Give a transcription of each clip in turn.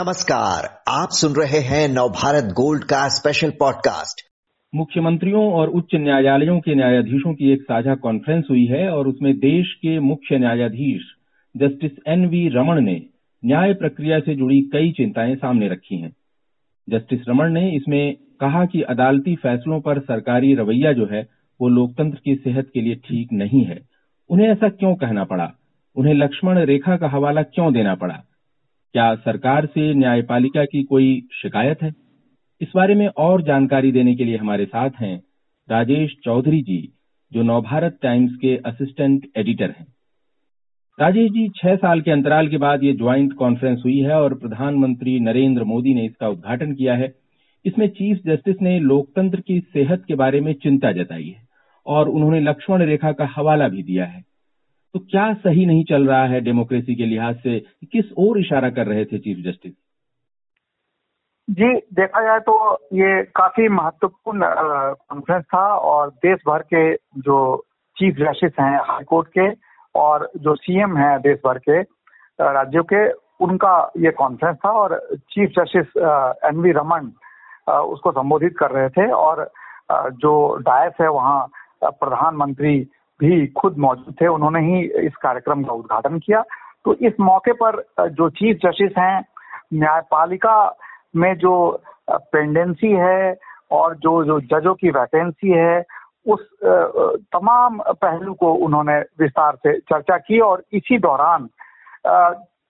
नमस्कार, आप सुन रहे हैं नवभारत गोल्ड का स्पेशल पॉडकास्ट मुख्यमंत्रियों और उच्च न्यायालयों के न्यायाधीशों की एक साझा कॉन्फ्रेंस हुई है और उसमें देश के मुख्य न्यायाधीश जस्टिस एन वी रमन ने न्याय प्रक्रिया से जुड़ी कई चिंताएँ सामने रखी हैं। जस्टिस रमन ने इसमें कहा कि अदालती फैसलों पर सरकारी रवैया जो है, वो लोकतंत्र की सेहत के लिए ठीक नहीं है। उन्हें ऐसा क्यों कहना पड़ा? उन्हें लक्ष्मण रेखा का हवाला क्यों देना पड़ा? क्या सरकार से न्यायपालिका की कोई शिकायत है? इस बारे में और जानकारी देने के लिए हमारे साथ हैं राजेश चौधरी जी, जो नवभारत टाइम्स के असिस्टेंट एडिटर हैं। राजेश जी, छह साल के अंतराल के बाद ये ज्वाइंट कॉन्फ्रेंस हुई है और प्रधानमंत्री नरेंद्र मोदी ने इसका उद्घाटन किया है। इसमें चीफ जस्टिस ने लोकतंत्र की सेहत के बारे में चिंता जताई है और उन्होंने लक्ष्मण रेखा का हवाला भी दिया है। तो क्या सही नहीं चल रहा है डेमोक्रेसी के लिहाज से? किस ओर इशारा कर रहे थे चीफ जस्टिस? जी, देखा जाए तो ये काफ़ी महत्वपूर्ण कॉन्फ्रेंस था और देश भर के जो चीफ जस्टिस हैं हाईकोर्ट के और जो सीएम हैं देश भर के राज्यों के, उनका ये कॉन्फ्रेंस था और chief justice N V Ramana उसको संबोधित कर रहे थे और जो डायस है वहाँ प्रधानमंत्री भी खुद मौजूद थे, उन्होंने ही इस कार्यक्रम का उद्घाटन किया। तो इस मौके पर जो चीफ जस्टिस हैं, न्यायपालिका में जो पेंडेंसी है और जो जो जजों की वैकेंसी है, उस तमाम पहलू को उन्होंने विस्तार से चर्चा की और इसी दौरान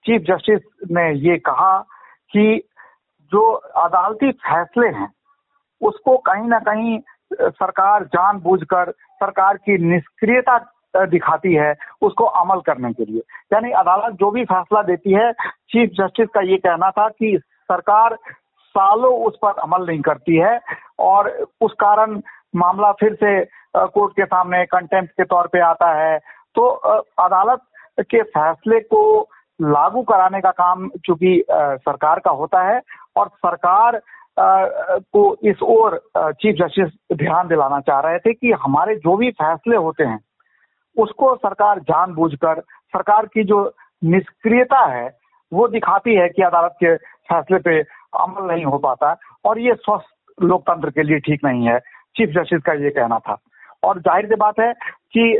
चीफ जस्टिस ने ये कहा कि जो अदालती फैसले हैं, उसको कहीं ना कहीं सरकार जानबूझकर, सरकार की निष्क्रियता दिखाती है, उसको अमल करने के लिए। यानी अदालत जो भी फैसला देती है, चीफ जस्टिस का ये कहना था कि सरकार सालों उस पर अमल नहीं करती है और उस कारण मामला फिर से कोर्ट के सामने कंटेम्प्ट के तौर पे आता है। तो अदालत के फैसले को लागू कराने का काम चूँकि सरकार का होता है और सरकार को इस ओर चीफ जस्टिस ध्यान दिलाना चाह रहे थे कि हमारे जो भी फैसले होते हैं, उसको सरकार जानबूझकर, सरकार की जो निष्क्रियता है, वो दिखाती है कि अदालत के फैसले पे अमल नहीं हो पाता और ये स्वस्थ लोकतंत्र के लिए ठीक नहीं है, चीफ जस्टिस का ये कहना था। और ज़ाहिर सी बात है कि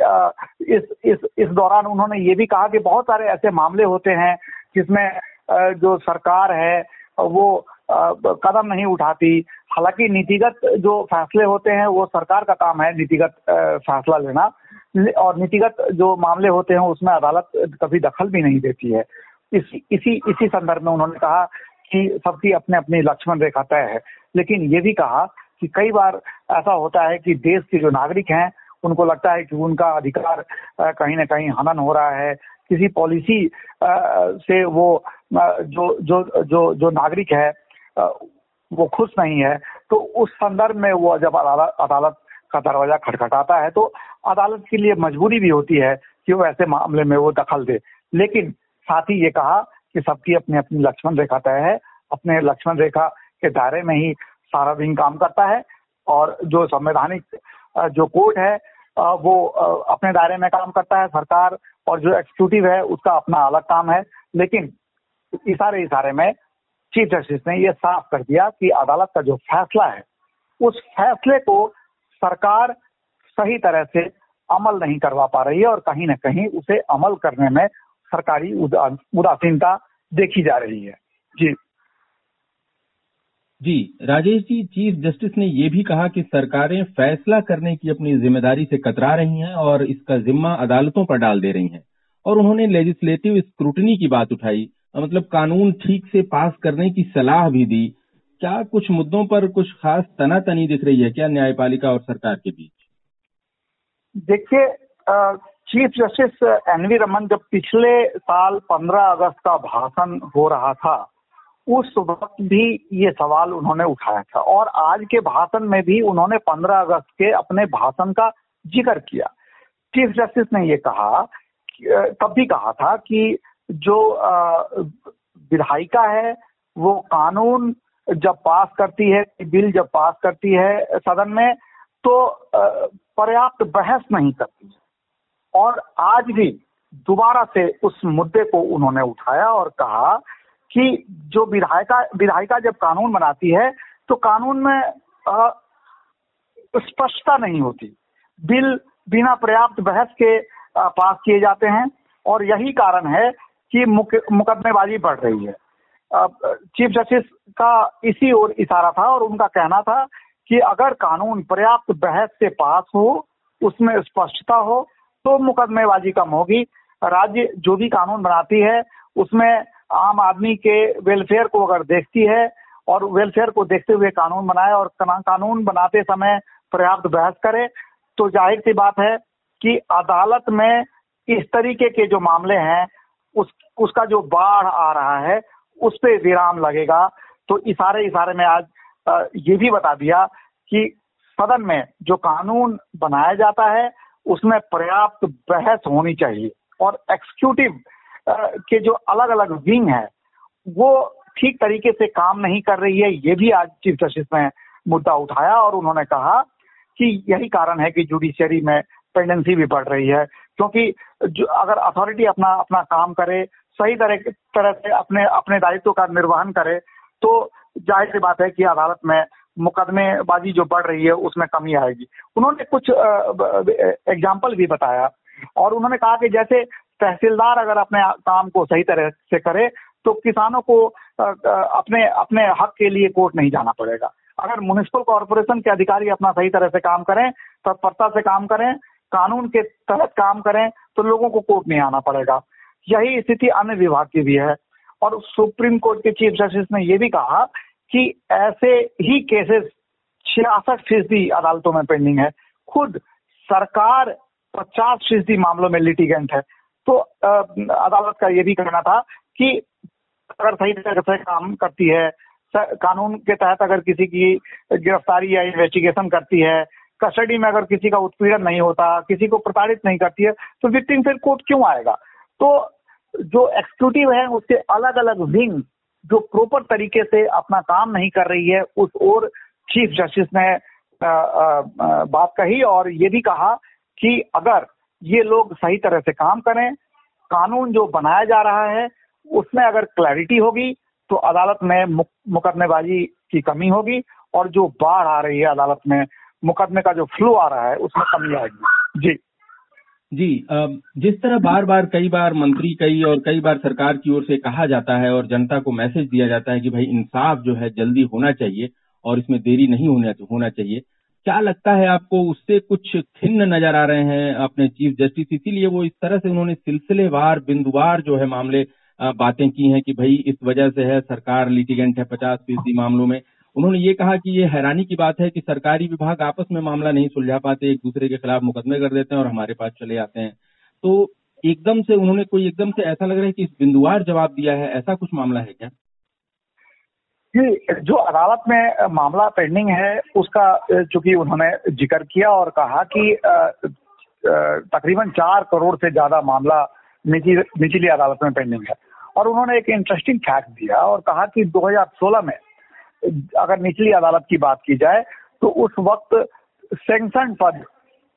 इस इस इस दौरान उन्होंने ये भी कहा कि बहुत सारे ऐसे मामले होते हैं जिसमें जो सरकार है, वो कदम नहीं उठाती। हालाँकि नीतिगत जो फैसले होते हैं, वो सरकार का काम है नीतिगत फैसला लेना। और नीतिगत जो मामले होते हैं, उसमें अदालत कभी दखल भी नहीं देती है। इसी इसी इसी संदर्भ में उन्होंने कहा कि सबकी अपने अपनी लक्ष्मण रेखा तय है। लेकिन ये भी कहा कि कई बार ऐसा होता है कि देश के जो नागरिक हैं, उनको लगता है कि उनका अधिकार कहीं ना कहीं हनन हो रहा है। किसी पॉलिसी से वो जो जो जो जो नागरिक है वो खुश नहीं है तो उस संदर्भ में वो जब अदालत अदालत का दरवाज़ा खटखटाता है तो अदालत के लिए मजबूरी भी होती है कि वो ऐसे मामले में वो दखल दे। लेकिन साथ ही ये कहा कि सबकी अपनी अपनी लक्ष्मण रेखा तय है, अपने लक्ष्मण रेखा के दायरे में ही सारा दिन काम करता है और जो संवैधानिक जो कोर्ट है वो अपने दायरे में काम करता है, सरकार और जो एक्सिक्यूटिव है, उसका अपना अलग काम है। लेकिन इशारे इशारे में चीफ जस्टिस ने यह साफ़ कर दिया कि अदालत का जो फैसला है, उस फैसले को सरकार सही तरह से अमल नहीं करवा पा रही है और कहीं ना कहीं उसे अमल करने में सरकारी उदासीनता देखी जा रही है। जी। जी, राजेश जी, चीफ जस्टिस ने यह भी कहा कि सरकारें फैसला करने की अपनी ज़िम्मेदारी से कतरा रही हैं और इसका जिम्मा अदालतों पर डाल दे रही हैं। और उन्होंने लेजिस्लेटिव स्क्रूटनी की बात उठाई मतलब कानून ठीक से पास करने की सलाह भी दी। क्या कुछ मुद्दों पर कुछ खास तनातनी दिख रही है क्या न्यायपालिका और सरकार के बीच? देखिए chief justice N V Ramana जब पिछले साल 15 अगस्त का भाषण हो रहा था, उस वक्त भी ये सवाल उन्होंने उठाया था और आज के भाषण में भी उन्होंने 15 अगस्त के अपने भाषण का ज़िक्र किया। चीफ जस्टिस ने ये कहा तब भी कहा था कि जो विधायिका है, वो कानून जब पास करती है, बिल जब पास करती है सदन में तो पर्याप्त बहस नहीं करती है। और आज भी दोबारा से उस मुद्दे को उन्होंने उठाया और कहा कि जो विधायिका विधायिका जब कानून बनाती है तो कानून में स्पष्टता नहीं होती। बिल बिना पर्याप्त बहस के पास किए जाते हैं। और यही कारण है कि मुकदमेबाजी बढ़ रही है। चीफ जस्टिस का इसी ओर इशारा था और उनका कहना था कि अगर कानून पर्याप्त बहस से पास हो, उसमें स्पष्टता हो तो मुकदमेबाजी कम होगी। राज्य जो भी कानून बनाती है, उसमें आम आदमी के वेलफेयर को अगर देखती है और वेलफेयर को देखते हुए कानून बनाए और कानून बनाते समय पर्याप्त बहस करे तो ज़ाहिर सी बात है कि अदालत में इस तरीके के जो मामले हैं उस, उसका जो बाढ़ आ रहा है, उस पर विराम लगेगा। तो इशारे इशारे में आज ये भी बता दिया कि सदन में जो कानून बनाया जाता है, उसमें पर्याप्त बहस होनी चाहिए। और एक्सिक्यूटिव के जो अलग अलग विंग है, वो ठीक तरीके से काम नहीं कर रही है। ये भी आज चीफ जस्टिस ने मुद्दा उठाया और उन्होंने कहा कि यही कारण है कि जुडिशियरी में पेंडेंसी भी बढ़ रही है। क्योंकि जो अगर अथॉरिटी अपना अपना काम करे, सही तरह तरह से अपने अपने दायित्व का निर्वहन करे तो ज़ाहिर सी बात है कि अदालत में मुकदमेबाजी जो बढ़ रही है, उसमें कमी आएगी। उन्होंने कुछ एग्ज़ाम्पल भी बताया और उन्होंने कहा कि जैसे तहसीलदार अगर अपने काम को सही तरह से करे तो किसानों को अपने अपने हक के लिए कोर्ट नहीं जाना पड़ेगा। अगर म्यूनिसिपल कॉरपोरेशन के अधिकारी अपना सही तरह से काम करें, तत्परता से काम करें कानून के तहत काम करें तो लोगों को कोर्ट नहीं आना पड़ेगा। यही स्थिति अन्य विभाग की भी है। और सुप्रीम कोर्ट के चीफ जस्टिस ने यह भी कहा कि ऐसे ही केसेस छियासठ फ़ीसदी अदालतों में पेंडिंग है। खुद सरकार पचास फ़ीसदी मामलों में लिटिगेंट है। तो अदालत का ये भी कहना था कि अगर सही तरह से काम करती है कानून के तहत अगर किसी की गिरफ्तारी या इन्वेस्टिगेशन करती है कस्टडी में अगर किसी का उत्पीड़न नहीं होता, किसी को प्रताड़ित नहीं करती है तो विक्टिम फिर कोर्ट क्यों आएगा? तो जो एक्सिक्यूटिव है, उसके अलग अलग विंग जो प्रॉपर तरीके से अपना काम नहीं कर रही है, उस ओर चीफ जस्टिस ने बात कही और ये भी कहा कि अगर ये लोग सही तरह से काम करें, कानून जो बनाया जा रहा है, उसमें अगर क्लैरिटी होगी तो अदालत में, मुकदमेबाजी की कमी होगी और जो बाढ़ आ रही है अदालत में मुकदमे का जो फ्लो आ रहा है, उसमें कमी आएगी। जी। जी जिस तरह बार बार कई बार मंत्री, कई और कई बार सरकार की ओर से कहा जाता है और जनता को मैसेज दिया जाता है कि भाई इंसाफ जो है जल्दी होना चाहिए और इसमें देरी नहीं होना होना चाहिए। क्या लगता है आपको उससे कुछ खिन्न नज़र आ रहे हैं अपने चीफ जस्टिस? इसीलिए वो इस तरह से उन्होंने सिलसिलेवार, बिंदुवार जो है मामले बातें की हैं कि भाई इस वजह से है, सरकार लिटिगेंट है पचास फ़ीसदी मामलों में। उन्होंने ये कहा कि ये हैरानी की बात है कि सरकारी विभाग आपस में मामला नहीं सुलझा पाते, एक दूसरे के खिलाफ मुकदमे कर देते हैं और हमारे पास चले आते हैं। तो एकदम से उन्होंने कोई एकदम से ऐसा लग रहा है कि इस बिंदुवार जवाब दिया है, ऐसा कुछ मामला है क्या? जी, जो अदालत में मामला पेंडिंग है, उसका चूँकि उन्होंने ज़िक्र किया और कहा कि तकरीबन चार करोड़ से ज़्यादा मामला निचली अदालत में पेंडिंग है। और उन्होंने एक इंटरेस्टिंग फैक्ट दिया और कहा कि 2016 में अगर निचली अदालत की बात की जाए तो उस वक्त सेंक्शन पद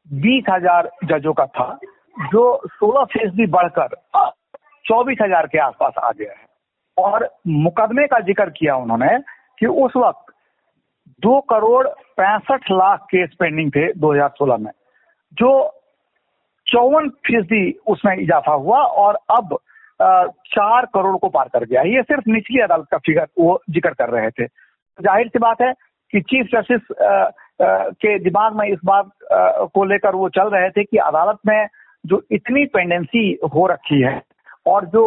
बीस हज़ार जजों का था, जो सोलह फ़ीसदी बढ़कर चौबीस हज़ार के आसपास आ गया है। और मुकदमे का ज़िक्र किया उन्होंने कि उस वक्त दो करोड़ पैंसठ लाख केस पेंडिंग थे 2016 में, जो चौवन फ़ीसदी उसमें इजाफा हुआ और अब चार करोड़ को पार कर गया ये सिर्फ़ निचली अदालत का फिगर वो ज़िक्र कर रहे थे। ज़ाहिर सी बात है कि चीफ जस्टिस के दिमाग में इस बात को लेकर वो चल रहे थे कि अदालत में जो इतनी पेंडेंसी हो रखी है और जो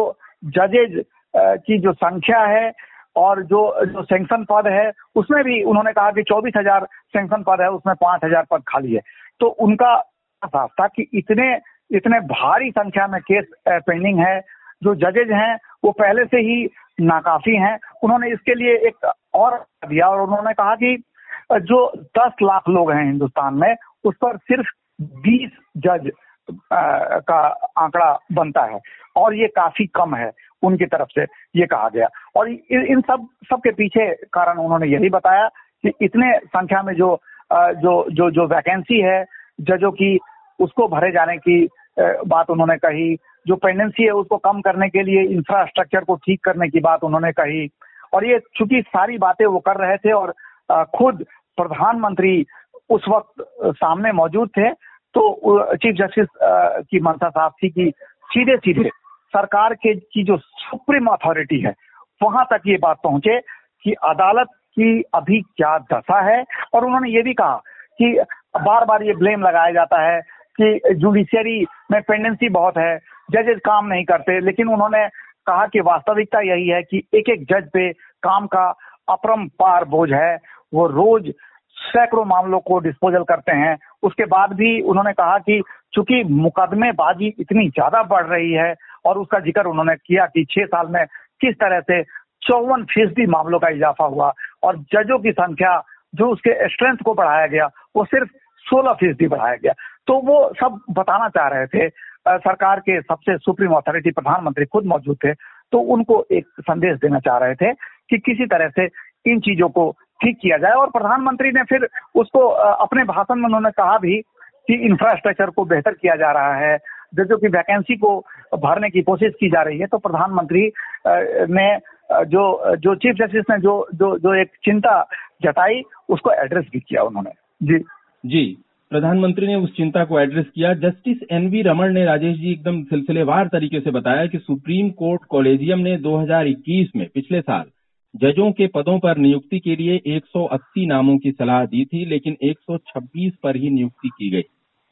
जजेज की जो संख्या है और जो जो सेंक्शन पद है, उसमें भी उन्होंने कहा कि चौबीस हज़ार सेंक्शन पद है, उसमें पाँच हज़ार पद खाली है। तो उनका साफ़ था कि इतने इतने भारी संख्या में केस पेंडिंग है, जो जजेज हैं, वो पहले से ही नाकाफी हैं उन्होंने इसके लिए एक और दिया और उन्होंने कहा कि जो 10 लाख लोग हैं हिंदुस्तान में, उस पर सिर्फ़ 20 जज का आंकड़ा बनता है और ये काफ़ी कम है, उनकी तरफ़ से ये कहा गया। और इन सब सब के पीछे कारण उन्होंने यही बताया कि इतने संख्या में जो जो जो जो वैकेंसी है, जजों की, उसको भरे जाने की बात उन्होंने कही, जो पेंडेंसी है उसको कम करने के लिए इंफ्रास्ट्रक्चर को ठीक करने की बात उन्होंने कही और ये चूँकि सारी बातें वो कर रहे थे और खुद प्रधानमंत्री उस वक्त सामने मौजूद थे तो चीफ जस्टिस की मंशा साहब थी कि सीधे सीधे सरकार के, की जो सुप्रीम अथॉरिटी है, वहाँ तक ये बात पहुँचे कि अदालत की अभी क्या दशा है। और उन्होंने ये भी कहा कि बार बार ये ब्लेम लगाया जाता है कि जुडिशियरी में पेंडेंसी बहुत है, जजेस काम नहीं करते, लेकिन उन्होंने कहा कि वास्तविकता यही है कि एक एक जज पे काम का अपरम्पार बोझ है। वो रोज सैकड़ों मामलों को डिस्पोजल करते हैं। उसके बाद भी उन्होंने कहा कि चूँकि मुकदमेबाजी इतनी ज़्यादा बढ़ रही है और उसका ज़िक्र उन्होंने किया कि छह साल में किस तरह से चौवन फ़ीसदी मामलों का इजाफा हुआ और जजों की संख्या जो उसके स्ट्रेंथ को बढ़ाया गया, वो सिर्फ़ सोलह फ़ीसदी बढ़ाया गया। तो वो सब बताना चाह रहे थे सरकार के सबसे सुप्रीम अथॉरिटी प्रधानमंत्री खुद मौजूद थे तो उनको एक संदेश देना चाह रहे थे कि किसी तरह से इन चीज़ों को ठीक किया जाए। और प्रधानमंत्री ने फिर उसको अपने भाषण में उन्होंने कहा भी कि इंफ्रास्ट्रक्चर को बेहतर किया जा रहा है, जो की वैकेंसी को भरने की कोशिश की जा रही है। तो प्रधानमंत्री ने जो जो चीफ जस्टिस ने जो जो जो एक चिंता जताई, उसको एड्रेस भी किया उन्होंने। जी। जी। प्रधानमंत्री ने उस चिंता को एड्रेस किया। जस्टिस एन वी रमन ने राजेश जी एकदम सिलसिलेवार तरीके से बताया कि सुप्रीम कोर्ट कॉलेजियम ने 2021 में पिछले साल जजों के पदों पर नियुक्ति के लिए 180 नामों की सलाह दी थी, लेकिन 126 पर ही नियुक्ति की गई।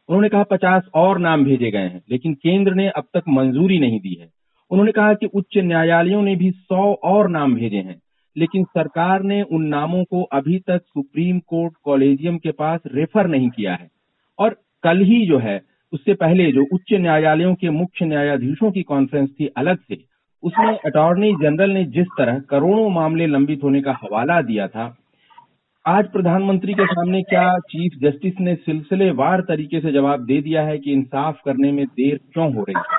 उन्होंने कहा 50 और नाम भेजे गए हैं, लेकिन केंद्र ने अब तक मंजूरी नहीं दी है। उन्होंने कहा कि उच्च न्यायालयों ने भी 100 और नाम भेजे हैं। लेकिन सरकार ने उन नामों को अभी तक सुप्रीम कोर्ट कॉलेजियम के पास रेफर नहीं किया है। और कल ही जो है, उससे पहले जो उच्च न्यायालयों के मुख्य न्यायाधीशों की कॉन्फ्रेंस थी अलग से, उसमें अटॉर्नी जनरल ने जिस तरह करोड़ों मामले लंबित होने का हवाला दिया था, आज प्रधानमंत्री के सामने क्या चीफ जस्टिस ने सिलसिलेवार तरीके से जवाब दे दिया है कि इंसाफ करने में देर क्यों हो रही है?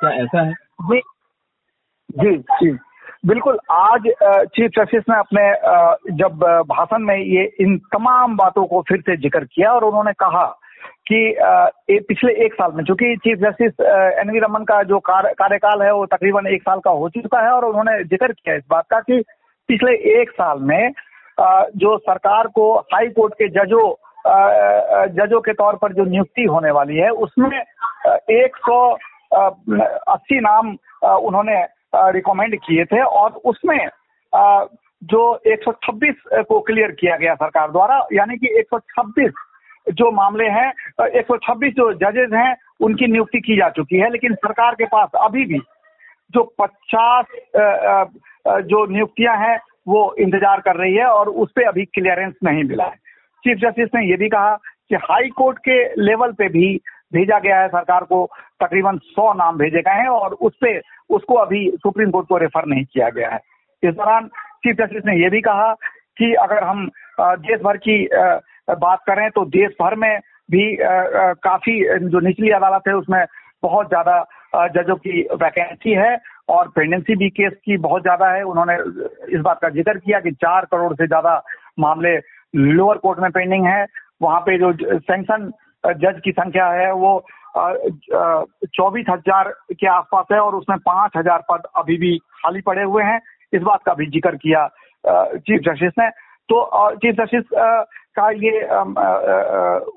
क्या ऐसा है? जी जी जी। बिल्कुल आज चीफ जस्टिस ने अपने जब भाषण में ये इन तमाम बातों को फिर से ज़िक्र किया और उन्होंने कहा कि ए, पिछले एक साल में चूँकि chief justice N V Ramana का जो कार्यकाल है वो तकरीबन एक साल का हो चुका है और उन्होंने ज़िक्र किया इस बात का कि पिछले एक साल में जो सरकार को हाई कोर्ट के जजों जजों के तौर पर जो नियुक्ति होने वाली है उसमें एक सौ अस्सी नाम उन्होंने रिकमेंड किए थे और उसमें जो 126 को क्लियर किया गया सरकार द्वारा, यानी कि 126 जो मामले हैं 126 जो जजेस हैं, उनकी नियुक्ति की जा चुकी है, लेकिन सरकार के पास अभी भी जो 50 जो नियुक्तियाँ हैं, वो इंतज़ार कर रही है और उस पर अभी क्लियरेंस नहीं मिला है। चीफ जस्टिस ने ये भी कहा कि हाई कोर्ट के लेवल पे भी भेजा गया है, सरकार को तकरीबन सौ नाम भेजे गए हैं और उस पे उसको अभी सुप्रीम कोर्ट को रेफर नहीं किया गया है। इस दौरान चीफ जस्टिस ने यह भी कहा कि अगर हम देश भर की बात करें तो देश भर में भी काफ़ी जो निचली अदालत है उसमें बहुत ज़्यादा जजों की वैकेंसी है और पेंडेंसी भी केस की बहुत ज़्यादा है। उन्होंने इस बात का ज़िक्र किया कि चार करोड़ से ज़्यादा मामले लोअर कोर्ट में पेंडिंग है। वहाँ पे जो, सैंक्शन जज की संख्या है, वो चौबीस हज़ार के आसपास है और उसमें पाँच हज़ार पद अभी भी खाली पड़े हुए हैं। इस बात का भी ज़िक्र किया चीफ जस्टिस ने। तो चीफ जस्टिस का ये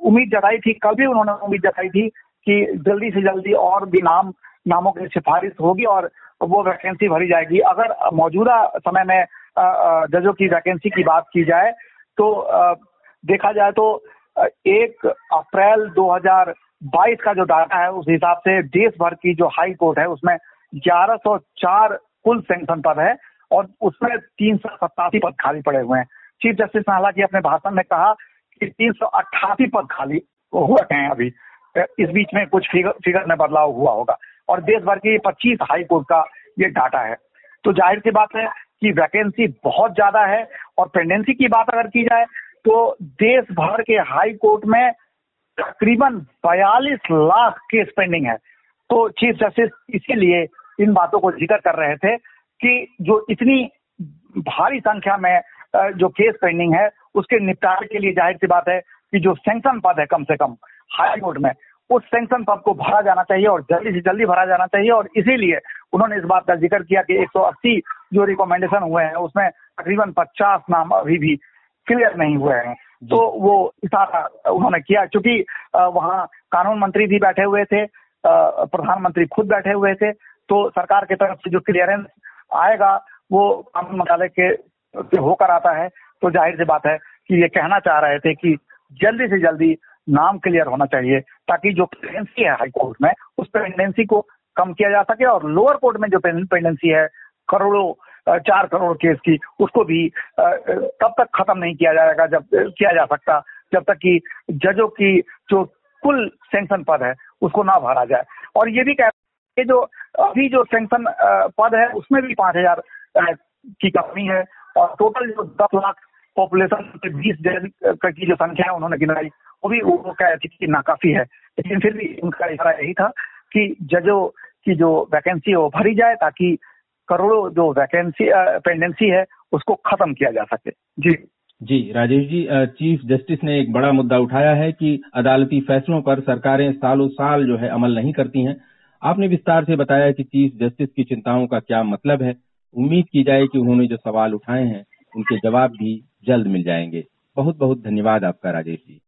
उम्मीद जताई थी, कल भी उन्होंने उम्मीद जताई थी कि जल्दी से जल्दी और भी नाम, नामों की सिफारिश होगी और वो वैकेंसी भरी जाएगी। अगर मौजूदा समय में जजों की वैकेंसी की बात की जाए तो देखा जाए तो एक अप्रैल 2022 का जो डाटा है, उस हिसाब से देश भर की जो हाई कोर्ट है, उसमें 1104 कुल सेंक्शन पद है और उसमें तीन सौ सत्तासी पद खाली पड़े हुए हैं। चीफ जस्टिस ने हालाँकि अपने भाषण में कहा कि तीन सौ अट्ठासी पद खाली हुए हैं अभी। इस बीच में कुछ फिगर फिगर में बदलाव हुआ होगा। और देश भर की पच्चीस हाई कोर्ट का ये डाटा है। तो ज़ाहिर सी बात है कि वैकेंसी बहुत ज़्यादा है और पेंडेंसी की बात अगर की जाए तो देश भर के हाई कोर्ट में तकरीबन बयालीस लाख केस पेंडिंग है। तो चीफ जस्टिस इसीलिए इन बातों को ज़िक्र कर रहे थे कि जो इतनी भारी संख्या में जो केस पेंडिंग है, उसके निपटारे के लिए ज़ाहिर सी बात है कि जो सेंक्शन पद है कम से कम हाई कोर्ट में, उस सेंक्शन पद को भरा जाना चाहिए और जल्दी से जल्दी भरा जाना चाहिए और इसीलिए उन्होंने इस बात का ज़िक्र किया कि 180 जो रिकमेंडेशन हुए हैं, उसमें तकरीबन 50 नाम अभी भी क्लियर नहीं हुए हैं। तो वो इशारा उन्होंने किया क्योंकि वहाँ कानून मंत्री भी बैठे हुए थे प्रधानमंत्री खुद बैठे हुए थे तो सरकार की तरफ़ से जो क्लियरेंस आएगा वो कानून मंत्रालय के होकर आता है। तो ज़ाहिर सी बात है कि ये कहना चाह रहे थे कि जल्दी से जल्दी नाम क्लियर होना चाहिए ताकि जो पेंडेंसी है हाई कोर्ट में उस पेंडेंसी को कम किया जा सके और लोअर कोर्ट में जो पेंडेंसी है करोड़ों चार करोड़ केस की, उसको भी तब तक खत्म नहीं किया जाएगा जब किया जा सकता, जब तक कि जजों की जो कुल सेंक्शन पद है, उसको ना भरा जाए। और ये भी कह, ये जो, अभी जो सेंक्शन पद है, उसमें भी पाँच हज़ार की कमी है, और टोटल जो दस लाख पॉपुलेशन के बीस की जो संख्या है, उन्होंने गिनाई, वो भी, वो कह रही थी कि नाकाफी है। लेकिन फिर भी उनका इशारा यही था कि जजों की जो वैकेंसी है, वो भरी जाए ताकि करोड़ों जो वैकेंसी पेंडेंसी है, उसको खत्म किया जा सके। जी। जी, राजेश जी चीफ जस्टिस ने एक बड़ा मुद्दा उठाया है कि अदालती फैसलों पर सरकारें सालों साल जो है अमल नहीं करती हैं। आपने विस्तार से बताया कि चीफ जस्टिस की चिंताओं का क्या मतलब है। उम्मीद की जाए कि उन्होंने जो सवाल उठाए हैं, उनके जवाब भी जल्द मिल जाएँगे। बहुत बहुत धन्यवाद आपका, राजेश जी।